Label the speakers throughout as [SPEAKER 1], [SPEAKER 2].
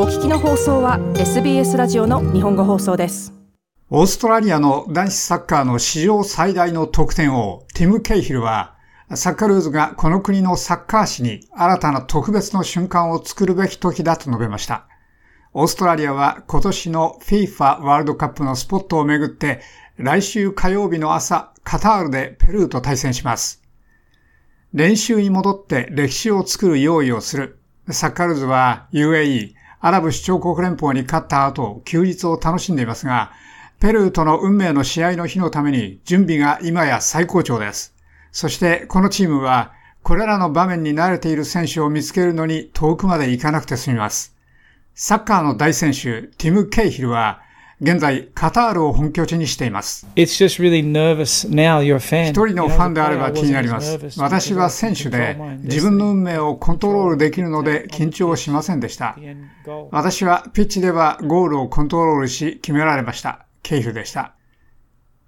[SPEAKER 1] お聞きの放送は SBS ラジオの日本語放送です
[SPEAKER 2] オーストラリアの男子サッカーの史上最大の得点王、ティム・ケイヒルは、サッカールーズがこの国のサッカー史に新たな特別の瞬間を作るべき時だと述べました。オーストラリアは今年の FIFA ワールドカップのスポットをめぐって、来週火曜日の朝、カタールでペルーと対戦します。練習に戻って歴史を作る用意をする。サッカールズは UAE、アラブ首長国連邦に勝った後、休日を楽しんでいますが、ペルーとの運命の試合の日のために準備が今や最高潮です。そしてこのチームは、これらの場面に慣れている選手を見つけるのに遠くまで行かなくて済みます。サッカーの大選手、ティム・ケイヒルは、現在、カタールを本拠地にしています。
[SPEAKER 3] 一人のフ
[SPEAKER 2] ァンであれば気になります。私は選手で、自分の運命をコントロールできるので緊張しませんでした。私はピッチではゴールをコントロールし決められました。ケイヒルでした。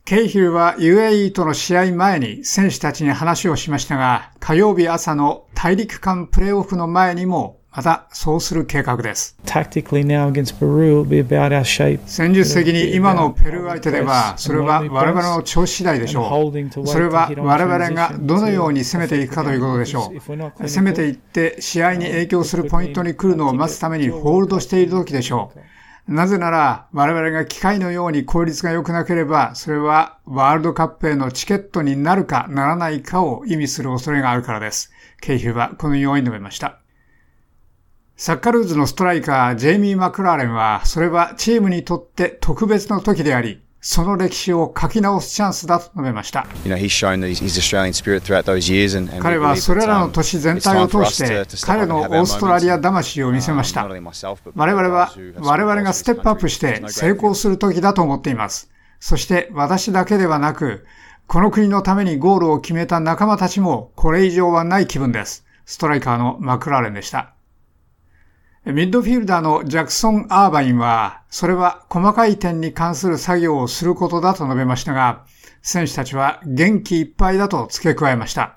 [SPEAKER 2] ケイヒルは UAE との試合前に選手たちに話をしましたが、火曜日朝の大陸間プレーオフの前にもまたそうする計画です。戦術的に今のペルー相手では、それは我々の調子次第でしょう。それは我々がどのように攻めていくかということでしょう。攻めていって試合に影響するポイントに来るのを待つためにホールドしている時でしょう。なぜなら、我々が機械のように効率が良くなければ、それはワールドカップへのチケットになるかならないかを意味する恐れがあるからです。ケイヒューはこのように述べました。サッカールーズのストライカー、ジェイミー・マクラーレンは、それはチームにとって特別の時であり、その歴史を書き直すチャンスだと述べました。彼はそれらの年全体を通して、彼のオーストラリア魂を見せました。我々は、我々がステップアップして成功する時だと思っています。そして私だけではなく、この国のためにゴールを決めた仲間たちもこれ以上はない気分です。ストライカーのマクラーレンでした。ミッドフィールダーのジャクソン・アーバインは、それは細かい点に関する作業をすることだと述べましたが、選手たちは元気いっぱいだと付け加えました。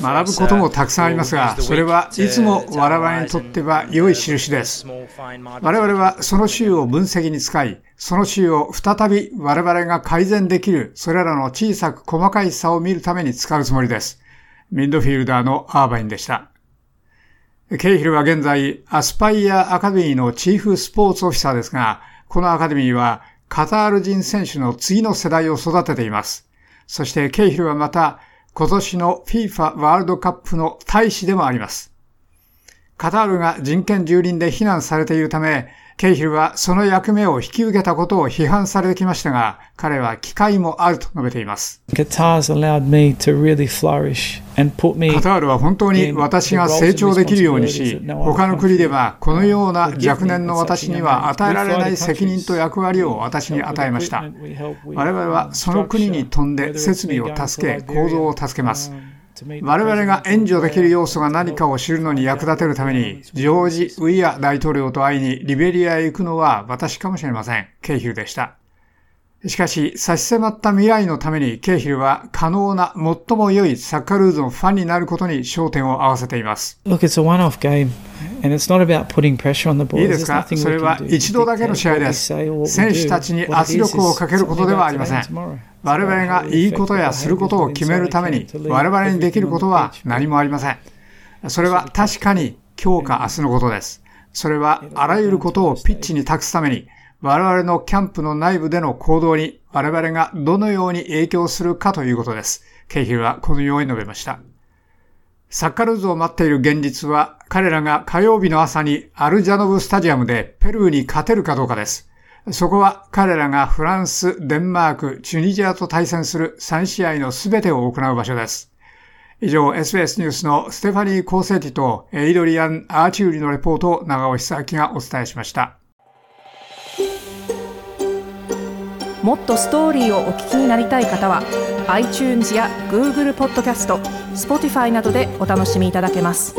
[SPEAKER 2] 学ぶこともたくさんありますが、それはいつも我々にとっては良い印です。我々はその週を分析に使い、その週を再び我々が改善できる、それらの小さく細かい差を見るために使うつもりです。ミッドフィールダーのアーバインでした。ケイヒルは現在、アスパイアアカデミーのチーフスポーツオフィサーですが、このアカデミーはカタール人選手の次の世代を育てています。そしてケイヒルはまた、今年の FIFA ワールドカップの大使でもあります。カタールが人権蹂躙で非難されているため、ケイヒルはその役目を引き受けたことを批判されてきましたが、彼は機会もあると述べています。カタールは本当に私が成長できるようにし、他の国ではこのような若年の私には与えられない責任と役割を私に与えました。我々はその国に飛んで設備を助け、構造を助けます。我々が援助できる要素が何かを知るのに役立てるために、ジョージ・ウィア大統領と会いにリベリアへ行くのは私かもしれません。ケイヒルでした。しかし、差し迫った未来のためにケイヒルは可能な最も良いサッカールーズのファンになることに焦点を合わせています。
[SPEAKER 3] Look, it's a one-off game. いいです
[SPEAKER 2] か？それは一度だけの試合です。選手たちに圧力をかけることではありません。我々がいいことやすることを決めるために、我々にできることは何もありません。それは確かに今日か明日のことです。それはあらゆることをピッチに託すために、我々のキャンプの内部での行動に我々がどのように影響するかということです。ケイヒルはこのように述べました。サッカルーズを待っている現実は、彼らが火曜日の朝にアルジャノブスタジアムでペルーに勝てるかどうかです。そこは彼らがフランス、デンマーク、チュニジアと対戦する3試合の全てを行う場所です。以上、SBS ニュースのステファニー・コーセティとエイドリアン・アーチューリのレポートを長尾久明がお伝えしました。
[SPEAKER 1] もっとストーリーをお聞きになりたい方は iTunes や Google ポッドキャスト Spotify などでお楽しみいただけます。